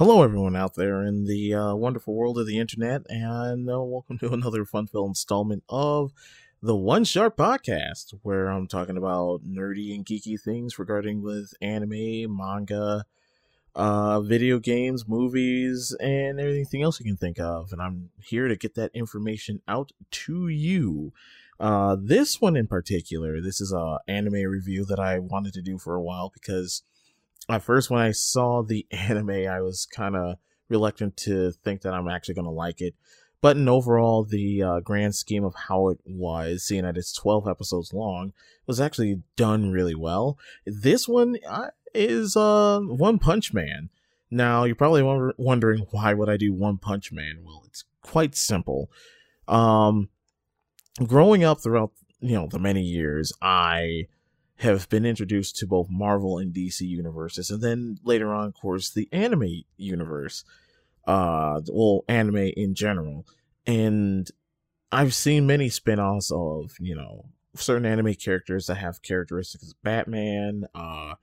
Hello, everyone out there in the uh, wonderful world of the internet, and uh, welcome to another fun-filled installment of the One Sharp Podcast, where I'm talking about nerdy and geeky things regarding with anime, manga, uh, video games, movies, and everything else you can think of. And I'm here to get that information out to you. Uh, this one in particular, this is a anime review that I wanted to do for a while because at first when I saw the anime, I was kind of reluctant to think that I'm actually going to like it. But in overall, the uh, grand scheme of how it was, seeing that it's 12 episodes long, was actually done really well. This one uh, is uh, One Punch Man. Now, you're probably wondering why would I do One Punch Man? Well, it's quite simple. Um, growing up throughout, you know, the many years, I have been introduced to both Marvel and DC universes, and then later on, of course, the anime universe, uh, well, anime in general. And I've seen many spin-offs of, you know, certain anime characters that have characteristics of Batman, uh,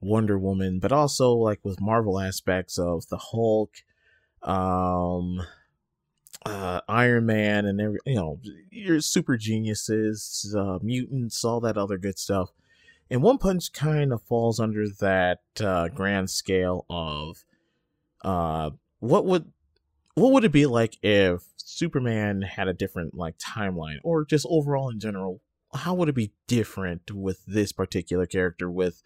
Wonder Woman, but also like with Marvel aspects of the Hulk, um, uh, Iron Man, and every, you know, your super geniuses, uh, mutants, all that other good stuff and One Punch kind of falls under that uh, grand scale of uh, what would what would it be like if Superman had a different like timeline, or just overall in general, how would it be different with this particular character with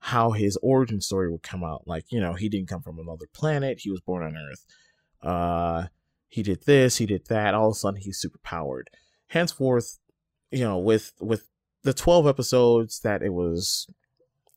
how his origin story would come out? Like, you know, he didn't come from another planet; he was born on Earth. Uh, he did this, he did that. All of a sudden, he's super powered. Henceforth, you know, with with the 12 episodes that it was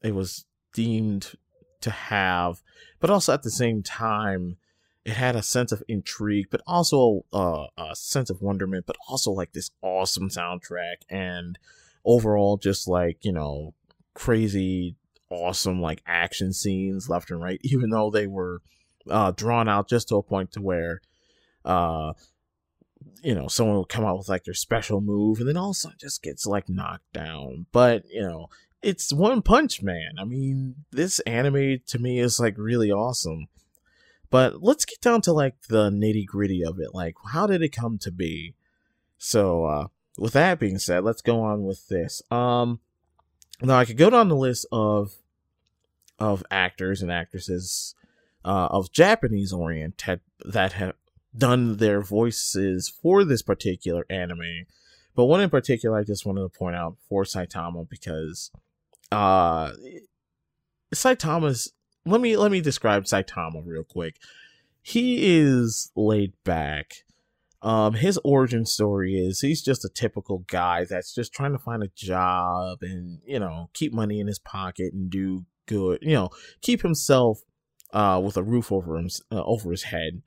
it was deemed to have but also at the same time it had a sense of intrigue but also uh, a sense of wonderment but also like this awesome soundtrack and overall just like you know crazy awesome like action scenes left and right even though they were uh, drawn out just to a point to where uh, you know, someone will come out with like their special move and then all of a sudden just gets like knocked down. But, you know, it's One Punch Man. I mean, this anime to me is like really awesome. But let's get down to like the nitty gritty of it. Like, how did it come to be? So, uh, with that being said, let's go on with this. Um, now I could go down the list of of actors and actresses uh, of Japanese oriented that have done their voices for this particular anime. But one in particular, I just wanted to point out for Saitama because uh, Saitama's. Let me let me describe Saitama real quick. He is laid back. Um, his origin story is he's just a typical guy that's just trying to find a job and you know keep money in his pocket and do good. You know, keep himself uh, with a roof over him uh, over his head.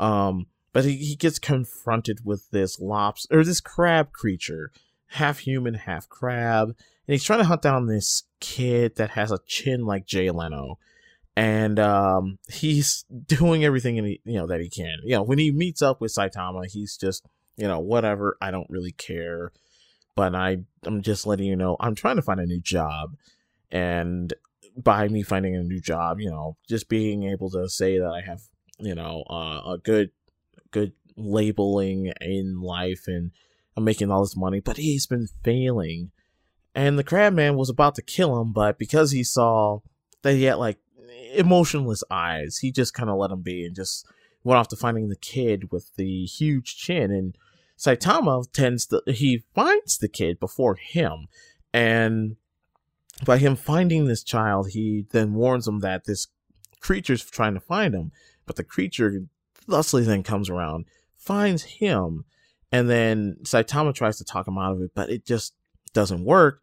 Um, but he, he gets confronted with this lobster or this crab creature, half human, half crab, and he's trying to hunt down this kid that has a chin like Jay Leno. And um, he's doing everything in you know that he can. You know, when he meets up with Saitama, he's just you know whatever. I don't really care, but I I'm just letting you know I'm trying to find a new job, and by me finding a new job, you know, just being able to say that I have you know uh, a good good labeling in life and I'm making all this money, but he's been failing. And the crabman was about to kill him, but because he saw that he had like emotionless eyes, he just kind of let him be and just went off to finding the kid with the huge chin. And Saitama tends to, he finds the kid before him. And by him finding this child, he then warns him that this creature's trying to find him. But the creature thusly then comes around, finds him, and then Saitama tries to talk him out of it, but it just doesn't work.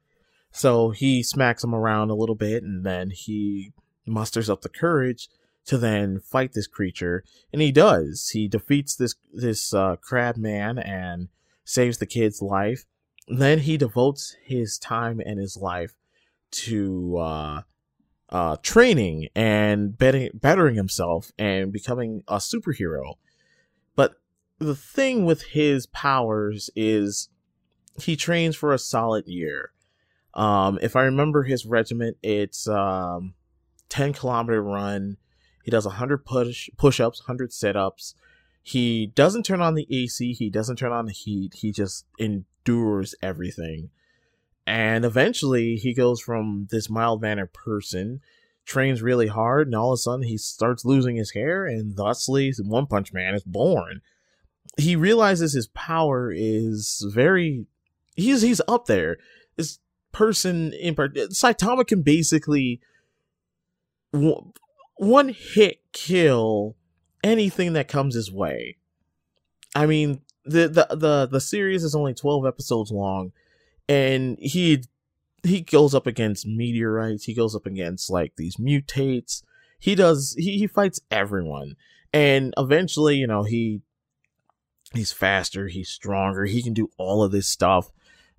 So he smacks him around a little bit, and then he musters up the courage to then fight this creature, and he does. He defeats this this uh, crab man and saves the kid's life. Then he devotes his time and his life to uh, uh, training and betting, bettering himself and becoming a superhero. But the thing with his powers is he trains for a solid year. Um, if I remember his regiment, it's um, 10 kilometer run. He does 100 push push-ups, 100 sit-ups. He doesn't turn on the AC, he doesn't turn on the heat. He just endures everything. And eventually he goes from this mild-mannered person trains really hard and all of a sudden he starts losing his hair and thusly One Punch Man is born. He realizes his power is very he's he's up there. This person in part Saitama can basically one hit kill anything that comes his way. I mean, the the the the series is only 12 episodes long and he he goes up against meteorites, he goes up against like these mutates. He does he, he fights everyone. And eventually, you know, he he's faster, he's stronger, he can do all of this stuff.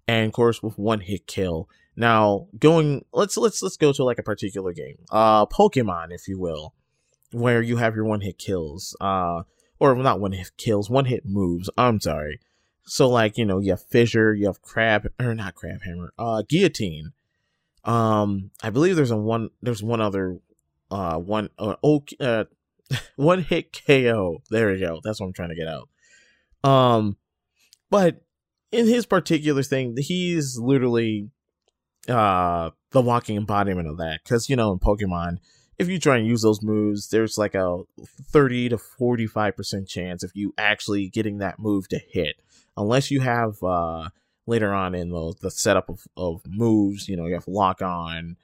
And of course with one hit kill. Now, going let's let's let's go to like a particular game. Uh Pokemon, if you will, where you have your one hit kills. Uh or not one hit kills, one hit moves. I'm sorry. So like, you know, you have Fissure, you have Crab or not Crab Hammer, uh Guillotine. Um I believe there's a one there's one other uh one uh, okay, uh one hit KO. There we go. That's what I'm trying to get out. Um but in his particular thing, he's literally uh the walking embodiment of that because you know in pokemon if you try and use those moves there's like a 30 to 45 percent chance of you actually getting that move to hit unless you have uh later on in the, the setup of, of moves you know you have lock on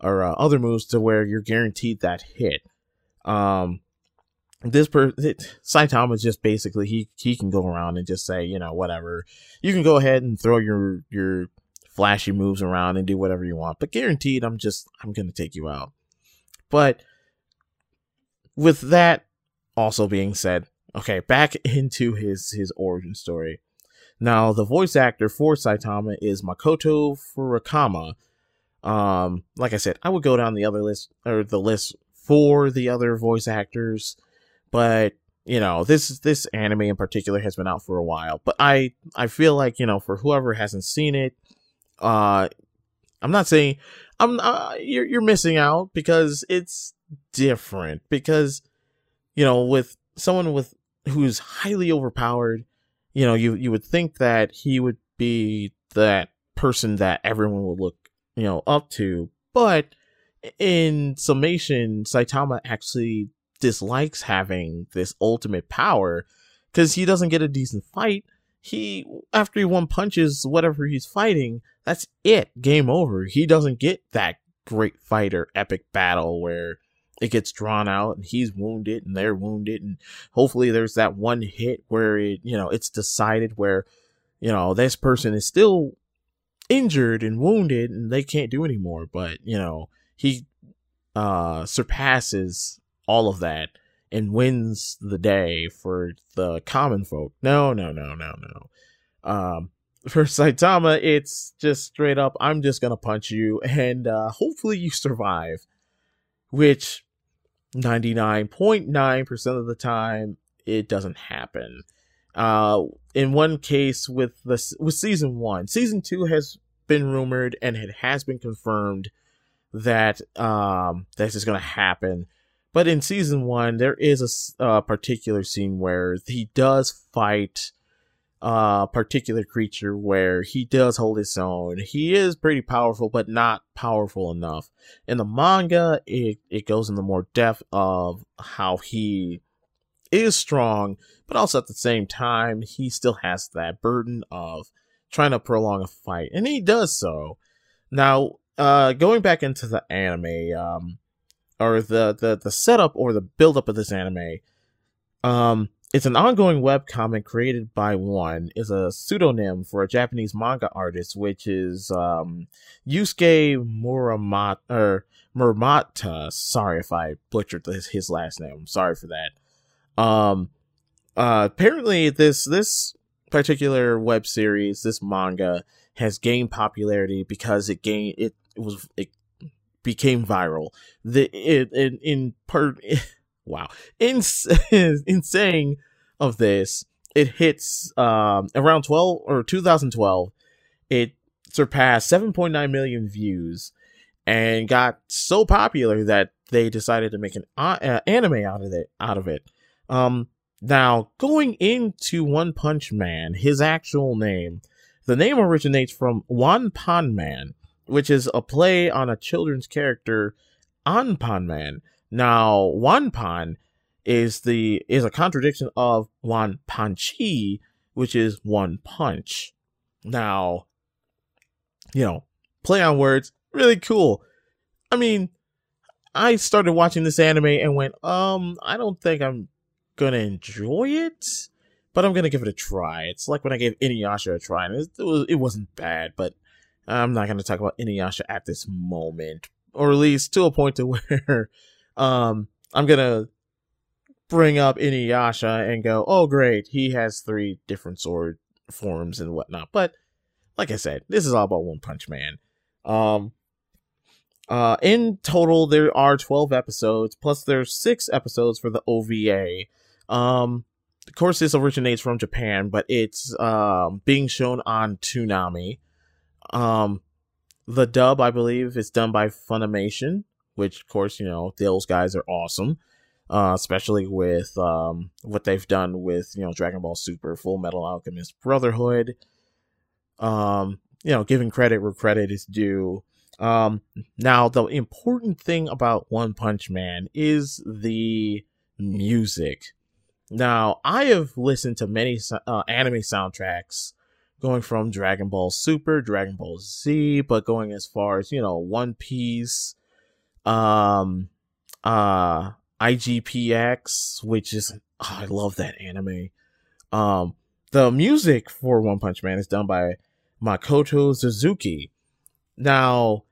or uh, other moves to where you're guaranteed that hit um this per it, Saitama is just basically he he can go around and just say you know whatever you can go ahead and throw your your flashy moves around and do whatever you want. But guaranteed, I'm just I'm gonna take you out. But with that also being said, okay, back into his his origin story. Now, the voice actor for Saitama is Makoto Furukawa. Um, like I said, I would go down the other list or the list for the other voice actors, but you know this this anime in particular has been out for a while. But I I feel like you know for whoever hasn't seen it, uh, I'm not saying I'm uh, you're you're missing out because it's different because you know with someone with who's highly overpowered, you know you you would think that he would be that person that everyone would look you know up to, but in summation, Saitama actually dislikes having this ultimate power because he doesn't get a decent fight. He after he one punches whatever he's fighting, that's it. Game over. He doesn't get that great fighter epic battle where it gets drawn out and he's wounded and they're wounded and hopefully there's that one hit where it you know it's decided where you know this person is still injured and wounded and they can't do anymore but you know he uh surpasses all of that and wins the day for the common folk no no no no no um for Saitama, it's just straight up, I'm just gonna punch you and uh, hopefully you survive. Which 99.9% of the time, it doesn't happen. Uh, in one case with the with season one, season two has been rumored and it has been confirmed that um this is gonna happen. But in season one, there is a uh, particular scene where he does fight uh, particular creature where he does hold his own. He is pretty powerful, but not powerful enough. In the manga, it, it goes into more depth of how he is strong, but also at the same time, he still has that burden of trying to prolong a fight, and he does so. Now, uh, going back into the anime, um, or the, the, the setup or the build-up of this anime, um, it's an ongoing webcomic created by one, is a pseudonym for a Japanese manga artist, which is um, Yusuke Muramata, Muramata. Sorry if I butchered his, his last name. I'm sorry for that. Um, uh, apparently, this this particular web series, this manga, has gained popularity because it gained it, it was it became viral. The it, it in part. wow. In in saying of this, it hits um, around 12 or 2012. It surpassed 7.9 million views, and got so popular that they decided to make an uh, anime out of it. Out of it. Um, now going into One Punch Man, his actual name, the name originates from One Pan Man, which is a play on a children's character, Anpan Man. Now, One Pan is the is a contradiction of One Punchi, which is one punch. Now, you know, play on words, really cool. I mean, I started watching this anime and went, um, I don't think I'm gonna enjoy it, but I'm gonna give it a try. It's like when I gave Inuyasha a try, and it, it, was, it wasn't bad, but I'm not gonna talk about Inuyasha at this moment, or at least to a point to where, um, I'm gonna bring up Inuyasha and go, oh great, he has three different sword forms and whatnot. But like I said, this is all about One Punch Man. Um, uh, in total, there are 12 episodes, plus there's six episodes for the OVA. Um, of course, this originates from Japan, but it's um, being shown on Toonami. Um, the dub, I believe, is done by Funimation, which, of course, you know, those guys are awesome. Uh, especially with um, what they've done with, you know, Dragon Ball Super, Full Metal Alchemist Brotherhood. Um, you know, giving credit where credit is due. Um, now, the important thing about One Punch Man is the music. Now, I have listened to many uh, anime soundtracks going from Dragon Ball Super, Dragon Ball Z, but going as far as, you know, One Piece, um, uh, IGPX, which is, oh, I love that anime. Um, the music for One Punch Man is done by Makoto Suzuki. Now,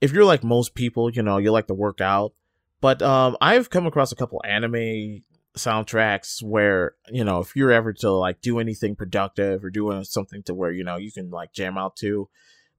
if you're like most people, you know, you like to work out, but um, I've come across a couple anime soundtracks where you know if you're ever to like do anything productive or doing something to where you know you can like jam out to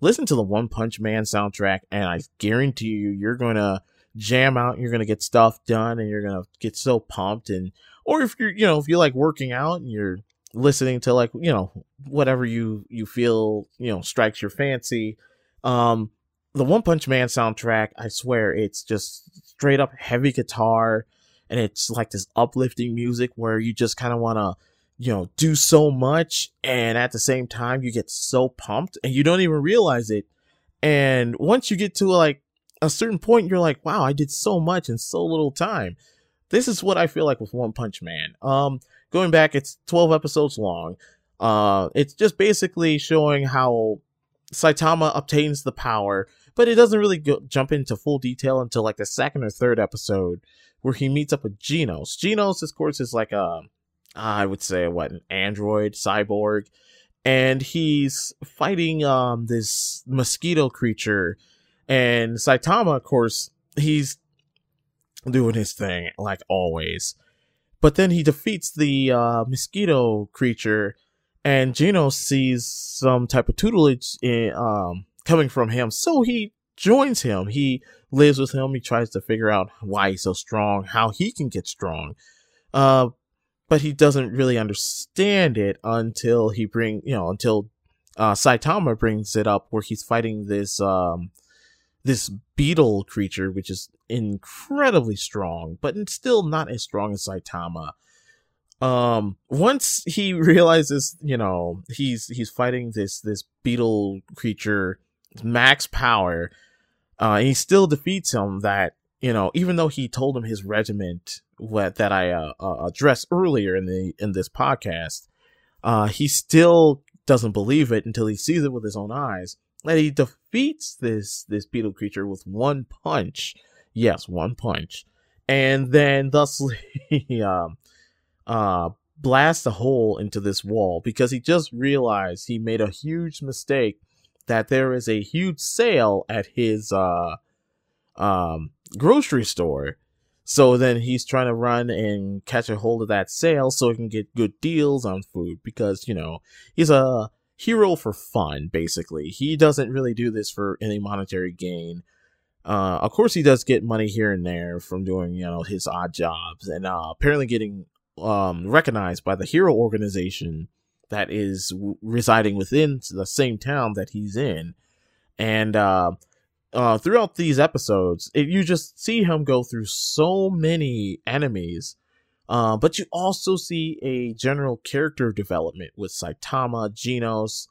listen to the one punch man soundtrack and i guarantee you you're gonna jam out And you're gonna get stuff done and you're gonna get so pumped and or if you're you know if you like working out and you're listening to like you know whatever you you feel you know strikes your fancy. Um the one punch man soundtrack i swear it's just straight up heavy guitar and it's like this uplifting music where you just kind of want to you know do so much and at the same time you get so pumped and you don't even realize it and once you get to like a certain point you're like wow i did so much in so little time this is what i feel like with one punch man um going back, it's 12 episodes long. Uh, it's just basically showing how Saitama obtains the power, but it doesn't really go, jump into full detail until like the second or third episode where he meets up with Genos. Genos, of course, is like a, I would say, what, an android cyborg, and he's fighting um this mosquito creature, and Saitama, of course, he's doing his thing like always. But then he defeats the uh, mosquito creature, and Genos sees some type of tutelage in, um, coming from him. So he joins him. He lives with him. He tries to figure out why he's so strong, how he can get strong. Uh, but he doesn't really understand it until he bring you know until uh, Saitama brings it up where he's fighting this um, this beetle creature, which is incredibly strong, but still not as strong as Saitama. Um, once he realizes, you know, he's he's fighting this this beetle creature, max power, uh, he still defeats him. That you know, even though he told him his regiment what that I uh, uh, addressed earlier in the in this podcast, uh, he still doesn't believe it until he sees it with his own eyes and he defeats this this beetle creature with one punch. Yes, one punch, and then thusly um, uh, blasts a hole into this wall because he just realized he made a huge mistake. That there is a huge sale at his uh, um, grocery store. So then he's trying to run and catch a hold of that sale so he can get good deals on food because, you know, he's a hero for fun, basically. He doesn't really do this for any monetary gain. Uh, of course, he does get money here and there from doing, you know, his odd jobs, and uh, apparently getting um, recognized by the hero organization that is w- residing within the same town that he's in. And uh, uh, throughout these episodes, it, you just see him go through so many enemies. Uh, but you also see a general character development with Saitama, Genos,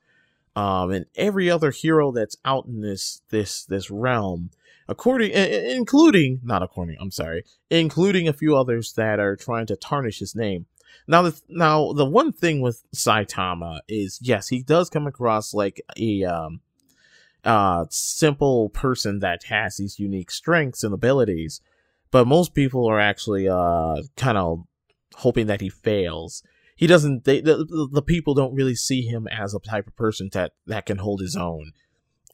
um, and every other hero that's out in this this this realm, according including not according, I'm sorry, including a few others that are trying to tarnish his name. Now, the now the one thing with Saitama is yes, he does come across like a um, uh, simple person that has these unique strengths and abilities, but most people are actually uh, kind of hoping that he fails. He doesn't. They, the, the people don't really see him as a type of person that that can hold his own,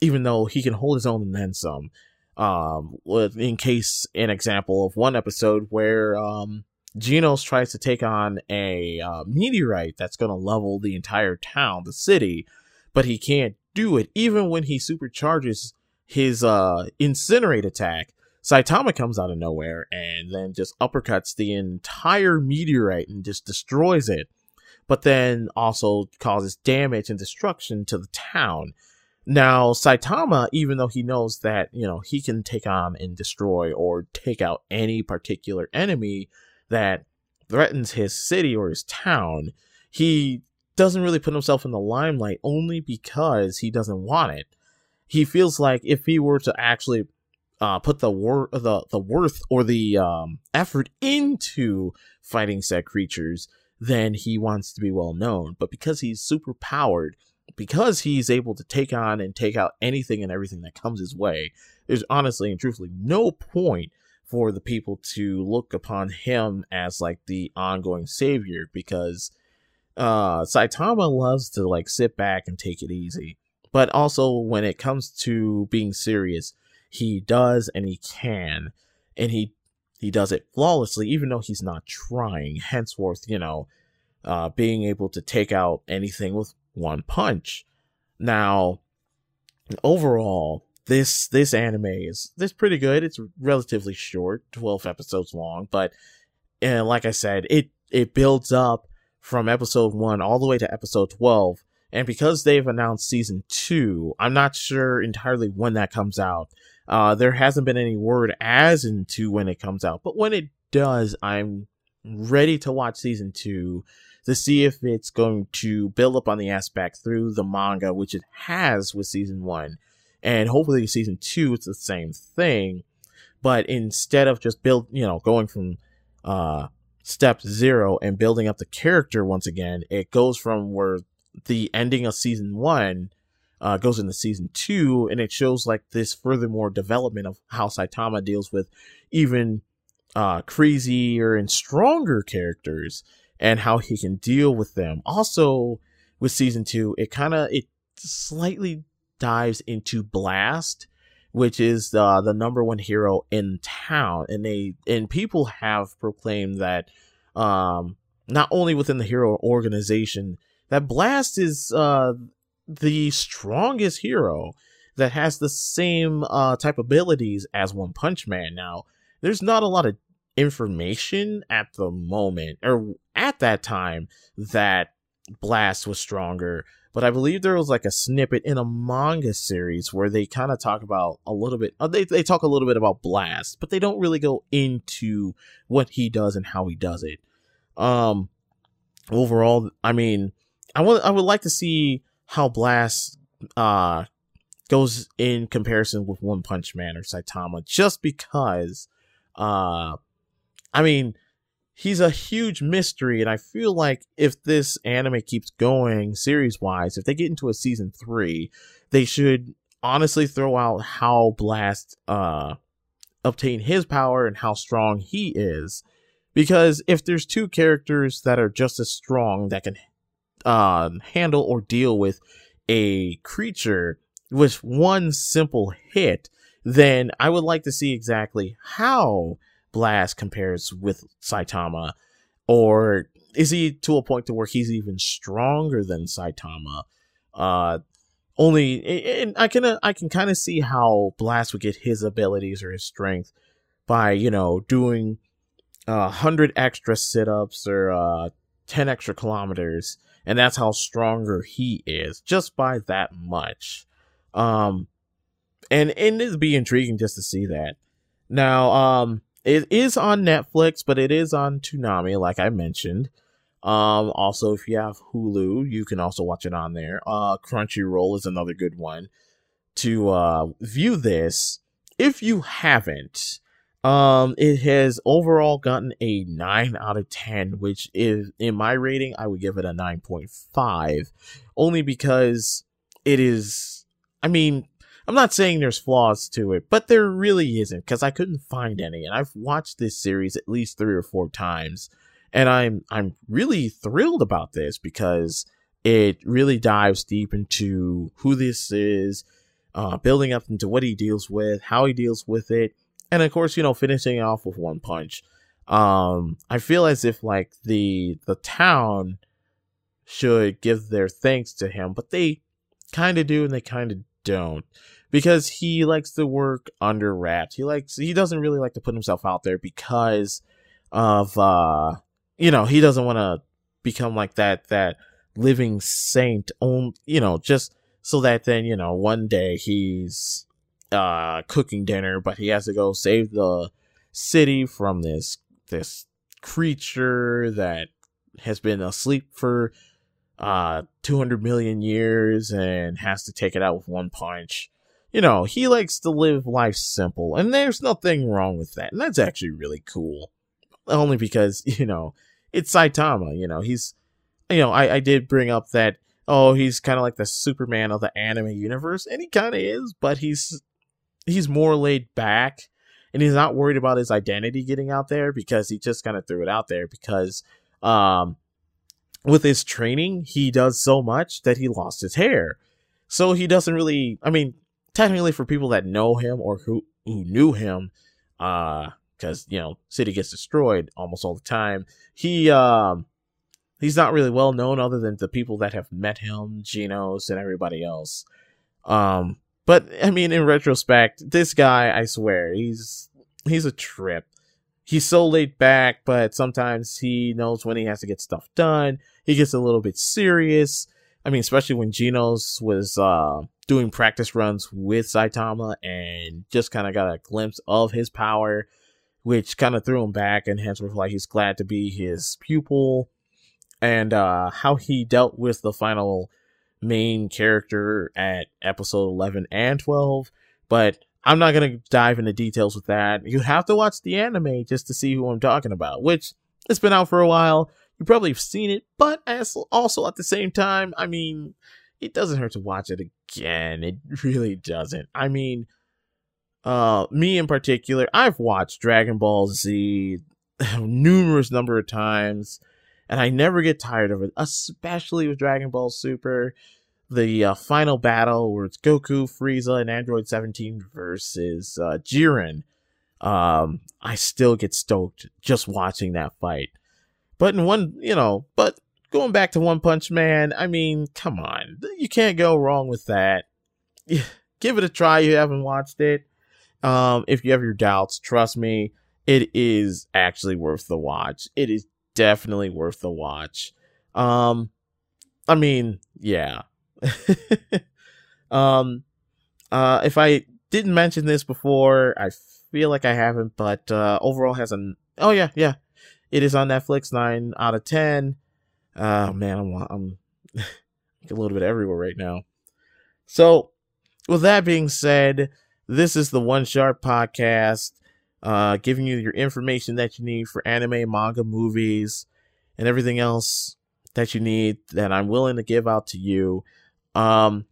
even though he can hold his own and then some. Um, in case an example of one episode where um Genos tries to take on a uh, meteorite that's going to level the entire town, the city, but he can't do it even when he supercharges his uh, incinerate attack. Saitama comes out of nowhere and then just uppercuts the entire meteorite and just destroys it, but then also causes damage and destruction to the town. Now, Saitama, even though he knows that, you know, he can take on and destroy or take out any particular enemy, that threatens his city or his town, he doesn't really put himself in the limelight only because he doesn't want it. He feels like if he were to actually uh, put the wor- the the worth or the um, effort into fighting said creatures, then he wants to be well known. But because he's super powered, because he's able to take on and take out anything and everything that comes his way, there's honestly and truthfully no point for the people to look upon him as like the ongoing savior because uh Saitama loves to like sit back and take it easy. But also when it comes to being serious, he does and he can and he he does it flawlessly even though he's not trying. Henceforth, you know, uh being able to take out anything with one punch. Now, overall, this this anime is this pretty good. It's relatively short, twelve episodes long, but and like I said, it it builds up from episode one all the way to episode twelve. And because they've announced season two, I'm not sure entirely when that comes out. Uh, there hasn't been any word as into when it comes out, but when it does, I'm ready to watch season two to see if it's going to build up on the aspect through the manga, which it has with season one and hopefully season two it's the same thing but instead of just build you know going from uh step zero and building up the character once again it goes from where the ending of season one uh, goes into season two and it shows like this furthermore development of how saitama deals with even uh crazier and stronger characters and how he can deal with them. Also with season two it kind of it slightly dives into Blast, which is uh, the number one hero in town, and they and people have proclaimed that um, not only within the hero organization that Blast is uh, the strongest hero that has the same uh, type abilities as One Punch Man. Now, there's not a lot of information at the moment or at that time that Blast was stronger but I believe there was like a snippet in a manga series where they kind of talk about a little bit. Uh, they they talk a little bit about Blast, but they don't really go into what he does and how he does it. Um, overall, I mean, I want I would like to see how Blast uh goes in comparison with One Punch Man or Saitama, just because. Uh, I mean, he's a huge mystery and i feel like if this anime keeps going series wise if they get into a season three they should honestly throw out how blast uh obtain his power and how strong he is. Because if there's two characters that are just as strong that can uh, handle or deal with a creature with one simple hit then i would like to see exactly how Blast compares with Saitama, or is he to a point to where he's even stronger than Saitama? Uh, only and I can I can kind of see how Blast would get his abilities or his strength by you know doing a uh, hundred extra sit ups or uh, ten extra kilometers, and that's how stronger he is just by that much. Um, and and it'd be intriguing just to see that. Now, um, it is on Netflix, but it is on Toonami, like I mentioned. Um, also, if you have Hulu, you can also watch it on there. Uh, Crunchyroll is another good one to uh, view this. If you haven't, um, it has overall gotten a 9 out of 10, which is, in my rating, I would give it a 9.5. Only because it is, I mean, I'm not saying there's flaws to it, but there really isn't, because I couldn't find any. And I've watched this series at least three or four times and I'm I'm really thrilled about this because it really dives deep into who this is, uh, building up into what he deals with, how he deals with it, and of course, you know, finishing off with one punch. Um, I feel as if like the the town should give their thanks to him, but they kind of do and they kind of don't because he likes to work under wraps. He likes he doesn't really like to put himself out there because of uh you know, he doesn't want to become like that, that living saint on, you know, just so that then, you know, one day he's, uh, cooking dinner, but he has to go save the city from this, this creature that has been asleep for, uh, 200 million years and has to take it out with one punch. You know, he likes to live life simple, and there's nothing wrong with that. And that's actually really cool only because you know it's Saitama. You know he's you know I I did bring up that oh he's kind of like the Superman of the anime universe, and he kind of is, but he's he's more laid back and he's not worried about his identity getting out there because he just kind of threw it out there because um with his training he does so much that he lost his hair. So he doesn't really i mean technically for people that know him or who who knew him uh because you know city gets destroyed almost all the time he um he's not really well known other than the people that have met him genos and everybody else. Um but i mean in retrospect this guy i swear he's he's a trip. He's so laid back but sometimes he knows when he has to get stuff done he gets a little bit serious i mean especially when genos was uh doing practice runs with saitama and just kind of got a glimpse of his power which kind of threw him back, and hence was like he's glad to be his pupil, and uh, how he dealt with the final main character at episode 11 and 12. But I'm not going to dive into details with that. You have to watch the anime just to see who I'm talking about, which it's been out for a while. You probably have seen it, but as also at the same time, I mean, it doesn't hurt to watch it again. It really doesn't. I mean, uh, me in particular, I've watched Dragon Ball Z numerous number of times, and I never get tired of it, especially with Dragon Ball Super. The uh, final battle where it's Goku, Frieza, and Android 17 versus uh, Jiren. Um, I still get stoked just watching that fight. But in one, you know, but going back to One Punch Man, I mean, come on. You can't go wrong with that. Give it a try. You haven't watched it. Um, if you have your doubts, trust me, it is actually worth the watch. It is definitely worth the watch. Um, I mean, yeah. um, uh, if I didn't mention this before, I feel like I haven't, but uh, overall has an oh yeah yeah, it is on Netflix, nine out of ten. Uh, man, I'm I'm a little bit everywhere right now. So, with that being said, this is the One Sharp Podcast, uh, giving you your information that you need for anime, manga, movies, and everything else that you need that I'm willing to give out to you. Um,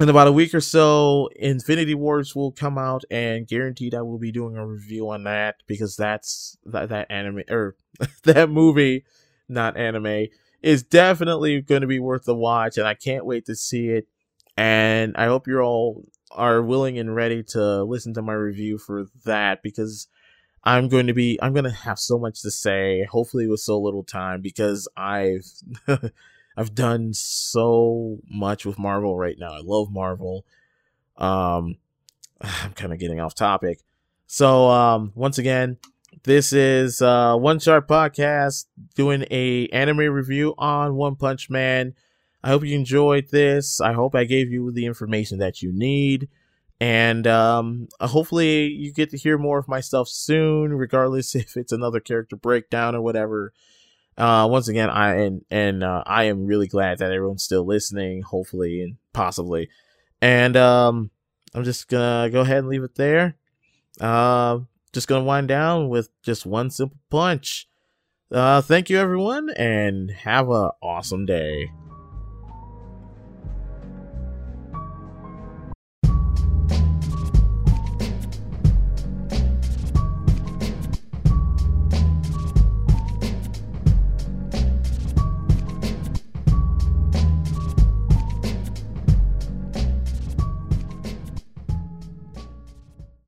in about a week or so, Infinity Wars will come out, and guaranteed I will be doing a review on that because that's that, that anime or that movie, not anime, is definitely going to be worth the watch, and I can't wait to see it. And I hope you're all are willing and ready to listen to my review for that because I'm going to be I'm going to have so much to say hopefully with so little time because I've I've done so much with Marvel right now. I love Marvel. Um I'm kind of getting off topic. So um once again, this is uh One Sharp Podcast doing a anime review on One Punch Man. I hope you enjoyed this. I hope I gave you the information that you need. And um, uh, hopefully, you get to hear more of my stuff soon, regardless if it's another character breakdown or whatever. Uh, once again, I and and uh, I am really glad that everyone's still listening. Hopefully and possibly, and um, I'm just gonna go ahead and leave it there. Uh, just gonna wind down with just one simple punch. Uh, thank you everyone, and have a awesome day.